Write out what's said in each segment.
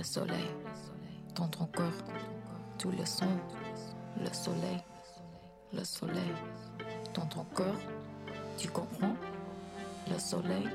le soleil dans ton cœur, tous les sons, le soleil, le soleil dans ton cœur, tu comprends, le soleil.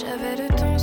J'avais le temps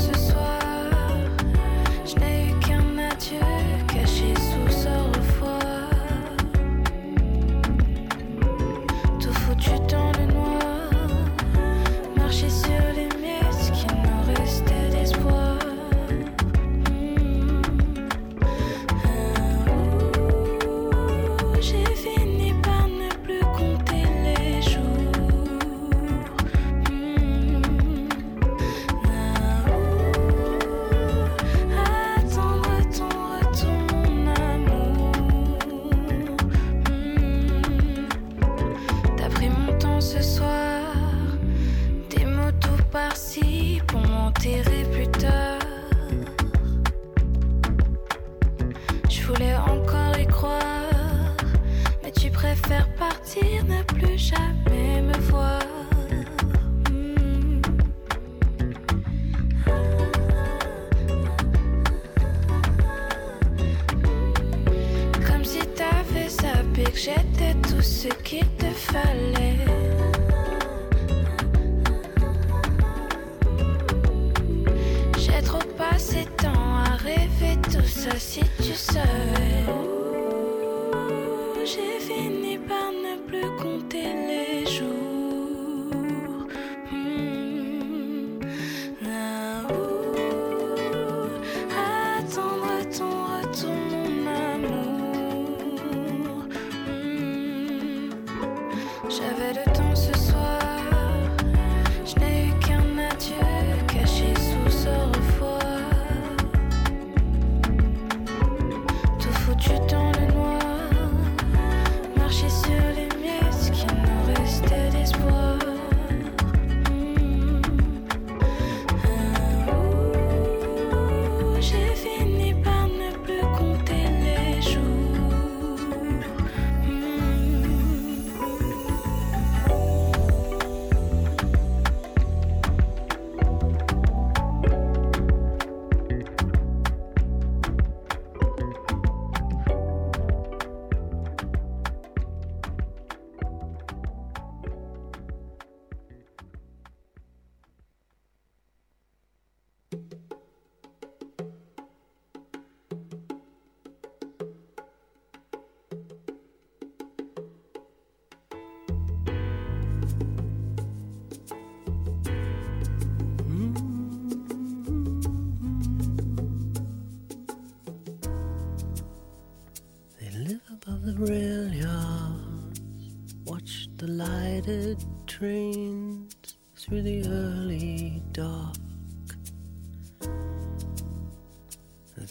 Si tu savais, j'ai fini par ne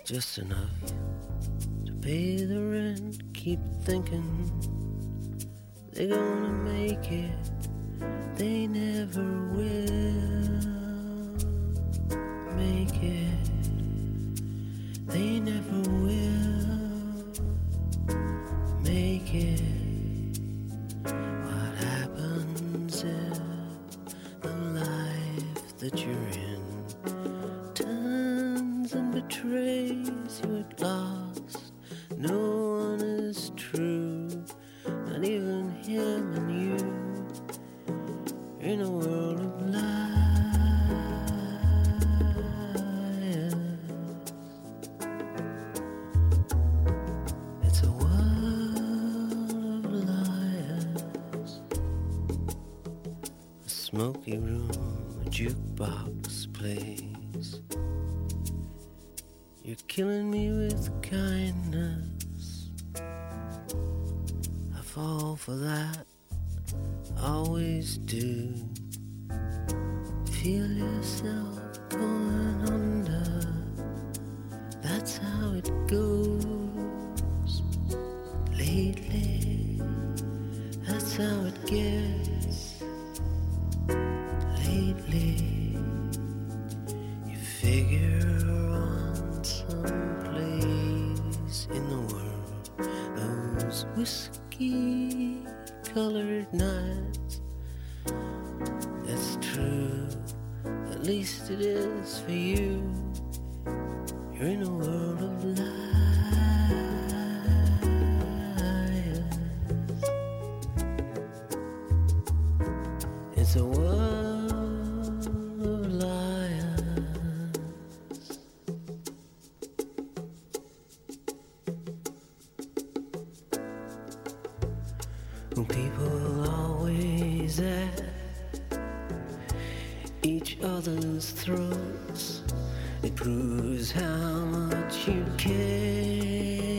just enough to pay the rent. Keep thinking they're gonna make it, they never will. People always at each other's throats. It proves how much you care.